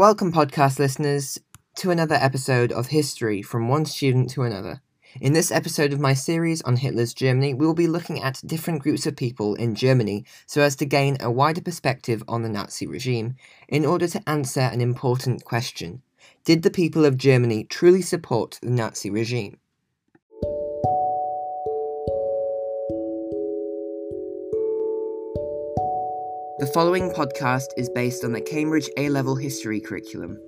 Welcome, podcast listeners, to another episode of History from one student to another. In this episode of my series on Hitler's Germany, we will be looking at different groups of people in Germany so as to gain a wider perspective on the Nazi regime in order to answer an important question Did the people of Germany truly support the Nazi regime? The following podcast is based on the Cambridge A level history curriculum.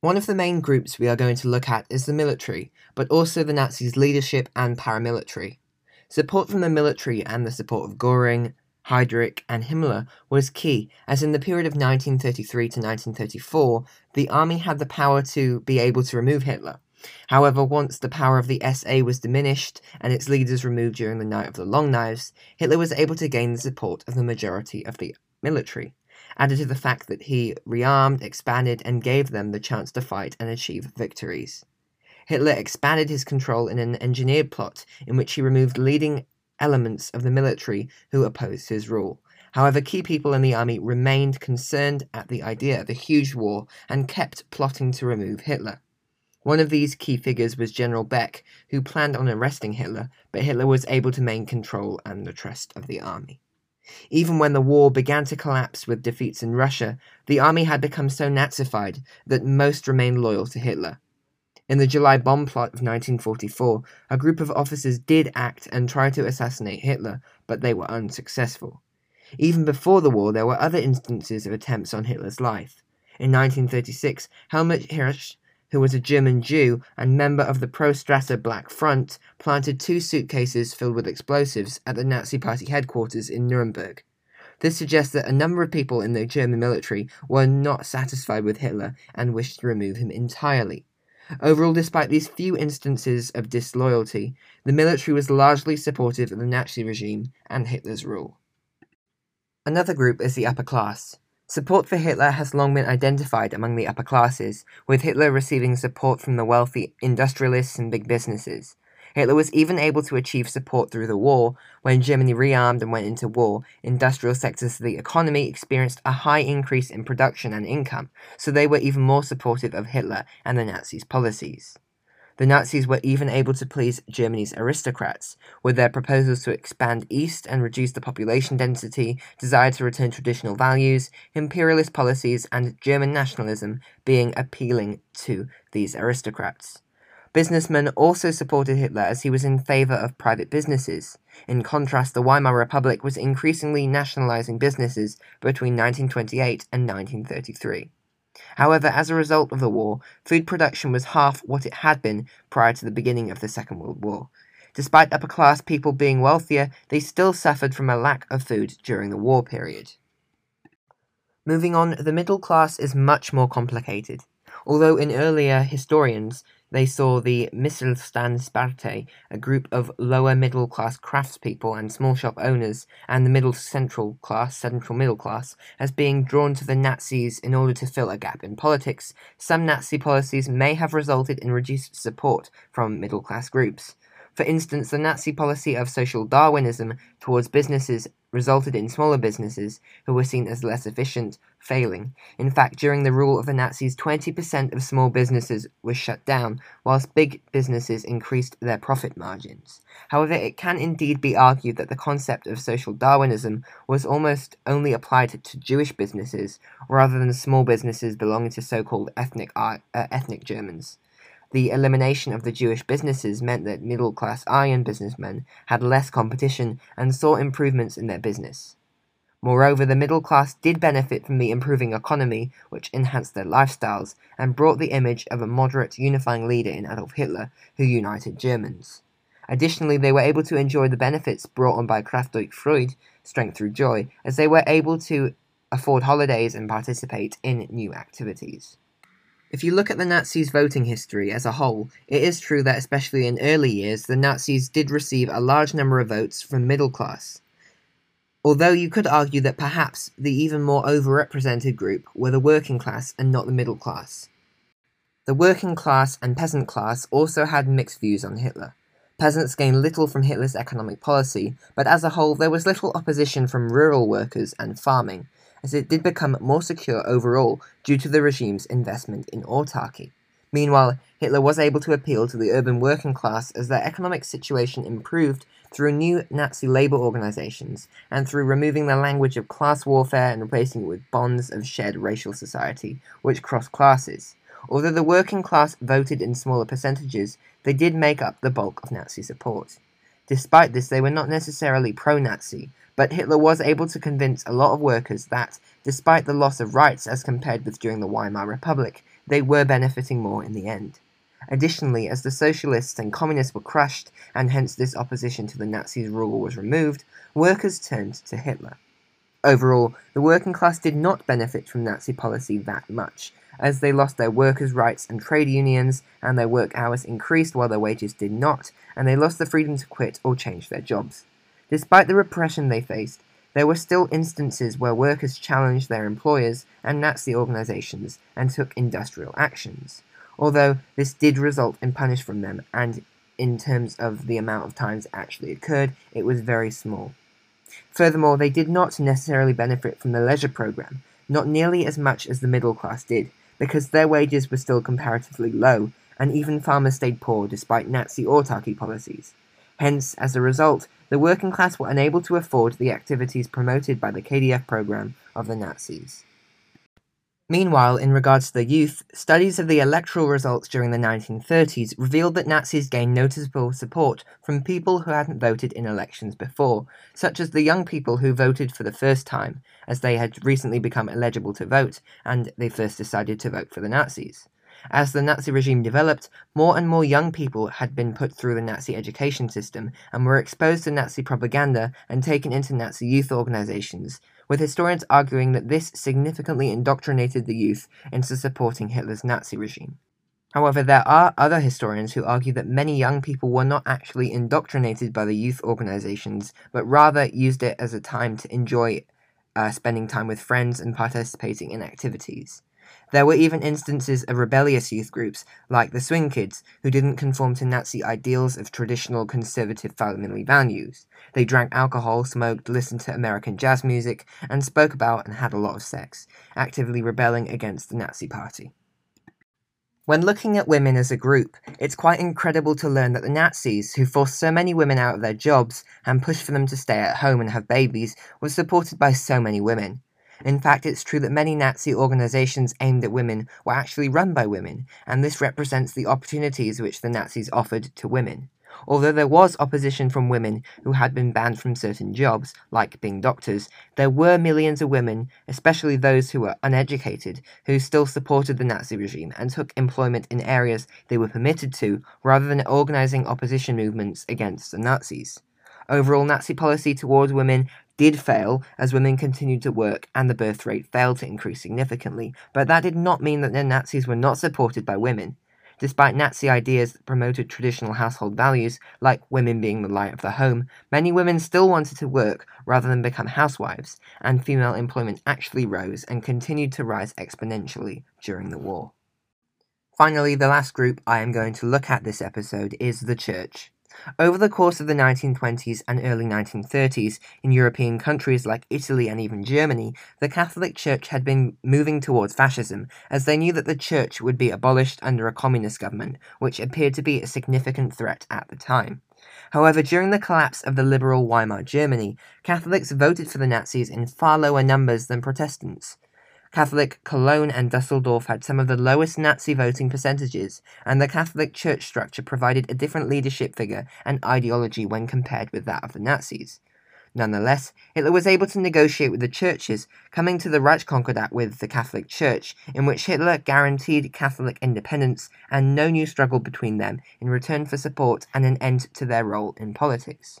One of the main groups we are going to look at is the military, but also the Nazis' leadership and paramilitary. Support from the military and the support of Goering, Heydrich, and Himmler was key, as in the period of 1933 to 1934, the army had the power to be able to remove Hitler. However, once the power of the SA was diminished and its leaders removed during the Night of the Long Knives, Hitler was able to gain the support of the majority of the military, added to the fact that he rearmed, expanded, and gave them the chance to fight and achieve victories. Hitler expanded his control in an engineered plot in which he removed leading elements of the military who opposed his rule. However, key people in the army remained concerned at the idea of a huge war and kept plotting to remove Hitler. One of these key figures was General Beck, who planned on arresting Hitler, but Hitler was able to maintain control and the trust of the army. Even when the war began to collapse with defeats in Russia, the army had become so Nazified that most remained loyal to Hitler. In the July bomb plot of 1944, a group of officers did act and try to assassinate Hitler, but they were unsuccessful. Even before the war, there were other instances of attempts on Hitler's life. In 1936, Helmut Hirsch who was a German Jew and member of the Pro Strasser Black Front, planted two suitcases filled with explosives at the Nazi Party headquarters in Nuremberg. This suggests that a number of people in the German military were not satisfied with Hitler and wished to remove him entirely. Overall, despite these few instances of disloyalty, the military was largely supportive of the Nazi regime and Hitler's rule. Another group is the upper class. Support for Hitler has long been identified among the upper classes, with Hitler receiving support from the wealthy industrialists and big businesses. Hitler was even able to achieve support through the war. When Germany rearmed and went into war, industrial sectors of the economy experienced a high increase in production and income, so they were even more supportive of Hitler and the Nazis' policies. The Nazis were even able to please Germany's aristocrats, with their proposals to expand east and reduce the population density, desire to return traditional values, imperialist policies, and German nationalism being appealing to these aristocrats. Businessmen also supported Hitler as he was in favor of private businesses. In contrast, the Weimar Republic was increasingly nationalizing businesses between 1928 and 1933. However, as a result of the war, food production was half what it had been prior to the beginning of the Second World War. Despite upper class people being wealthier, they still suffered from a lack of food during the war period. Moving on, the middle class is much more complicated. Although in earlier historians they saw the Mittelstandspartei, a group of lower middle class craftspeople and small shop owners, and the middle central class, central middle class, as being drawn to the Nazis in order to fill a gap in politics. Some Nazi policies may have resulted in reduced support from middle class groups. For instance, the Nazi policy of social Darwinism towards businesses resulted in smaller businesses, who were seen as less efficient, failing. In fact, during the rule of the Nazis, 20% of small businesses were shut down, whilst big businesses increased their profit margins. However, it can indeed be argued that the concept of social Darwinism was almost only applied to Jewish businesses, rather than small businesses belonging to so called ethnic, uh, ethnic Germans. The elimination of the Jewish businesses meant that middle class Aryan businessmen had less competition and saw improvements in their business. Moreover, the middle class did benefit from the improving economy, which enhanced their lifestyles and brought the image of a moderate, unifying leader in Adolf Hitler who united Germans. Additionally, they were able to enjoy the benefits brought on by Kraft durch Freude, strength through joy, as they were able to afford holidays and participate in new activities. If you look at the Nazis' voting history as a whole, it is true that especially in early years, the Nazis did receive a large number of votes from middle class. Although you could argue that perhaps the even more overrepresented group were the working class and not the middle class. The working class and peasant class also had mixed views on Hitler. Peasants gained little from Hitler's economic policy, but as a whole there was little opposition from rural workers and farming, as it did become more secure overall due to the regime's investment in autarky. Meanwhile, Hitler was able to appeal to the urban working class as their economic situation improved through new Nazi labor organizations and through removing the language of class warfare and replacing it with bonds of shared racial society, which cross classes. Although the working class voted in smaller percentages, they did make up the bulk of Nazi support. Despite this, they were not necessarily pro Nazi, but Hitler was able to convince a lot of workers that, despite the loss of rights as compared with during the Weimar Republic, they were benefiting more in the end. Additionally, as the socialists and communists were crushed, and hence this opposition to the Nazis' rule was removed, workers turned to Hitler. Overall, the working class did not benefit from Nazi policy that much, as they lost their workers' rights and trade unions, and their work hours increased while their wages did not, and they lost the freedom to quit or change their jobs. Despite the repression they faced, there were still instances where workers challenged their employers and Nazi organizations and took industrial actions, although this did result in punishment from them, and in terms of the amount of times it actually occurred, it was very small. Furthermore, they did not necessarily benefit from the leisure program, not nearly as much as the middle class did, because their wages were still comparatively low, and even farmers stayed poor despite Nazi autarky policies. Hence, as a result, the working class were unable to afford the activities promoted by the KDF program of the Nazis. Meanwhile, in regards to the youth, studies of the electoral results during the 1930s revealed that Nazis gained noticeable support from people who hadn't voted in elections before, such as the young people who voted for the first time, as they had recently become eligible to vote, and they first decided to vote for the Nazis. As the Nazi regime developed, more and more young people had been put through the Nazi education system and were exposed to Nazi propaganda and taken into Nazi youth organizations, with historians arguing that this significantly indoctrinated the youth into supporting Hitler's Nazi regime. However, there are other historians who argue that many young people were not actually indoctrinated by the youth organizations, but rather used it as a time to enjoy uh, spending time with friends and participating in activities. There were even instances of rebellious youth groups, like the Swing Kids, who didn't conform to Nazi ideals of traditional conservative family values. They drank alcohol, smoked, listened to American jazz music, and spoke about and had a lot of sex, actively rebelling against the Nazi Party. When looking at women as a group, it's quite incredible to learn that the Nazis, who forced so many women out of their jobs and pushed for them to stay at home and have babies, was supported by so many women. In fact, it's true that many Nazi organizations aimed at women were actually run by women, and this represents the opportunities which the Nazis offered to women. Although there was opposition from women who had been banned from certain jobs, like being doctors, there were millions of women, especially those who were uneducated, who still supported the Nazi regime and took employment in areas they were permitted to, rather than organizing opposition movements against the Nazis. Overall Nazi policy towards women did fail as women continued to work and the birth rate failed to increase significantly, but that did not mean that the Nazis were not supported by women. Despite Nazi ideas that promoted traditional household values, like women being the light of the home, many women still wanted to work rather than become housewives, and female employment actually rose and continued to rise exponentially during the war. Finally, the last group I am going to look at this episode is the Church. Over the course of the 1920s and early 1930s, in European countries like Italy and even Germany, the Catholic Church had been moving towards fascism, as they knew that the Church would be abolished under a communist government, which appeared to be a significant threat at the time. However, during the collapse of the liberal Weimar Germany, Catholics voted for the Nazis in far lower numbers than Protestants. Catholic Cologne and Dusseldorf had some of the lowest Nazi voting percentages, and the Catholic Church structure provided a different leadership figure and ideology when compared with that of the Nazis. Nonetheless, Hitler was able to negotiate with the churches, coming to the Reichskonkordat with the Catholic Church, in which Hitler guaranteed Catholic independence and no new struggle between them in return for support and an end to their role in politics.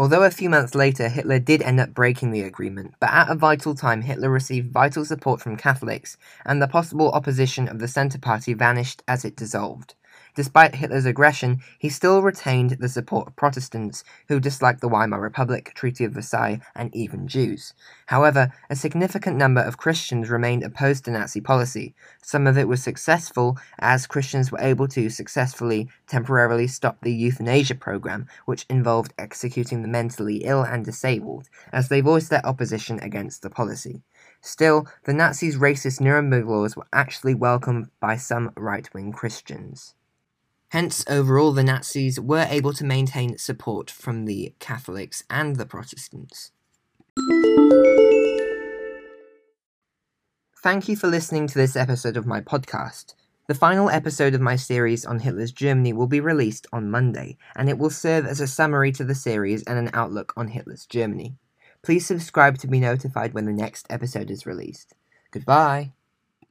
Although a few months later Hitler did end up breaking the agreement, but at a vital time Hitler received vital support from Catholics, and the possible opposition of the Centre Party vanished as it dissolved. Despite Hitler's aggression, he still retained the support of Protestants, who disliked the Weimar Republic, Treaty of Versailles, and even Jews. However, a significant number of Christians remained opposed to Nazi policy. Some of it was successful, as Christians were able to successfully temporarily stop the euthanasia program, which involved executing the mentally ill and disabled, as they voiced their opposition against the policy. Still, the Nazis' racist Nuremberg laws were actually welcomed by some right wing Christians. Hence, overall, the Nazis were able to maintain support from the Catholics and the Protestants. Thank you for listening to this episode of my podcast. The final episode of my series on Hitler's Germany will be released on Monday, and it will serve as a summary to the series and an outlook on Hitler's Germany. Please subscribe to be notified when the next episode is released. Goodbye.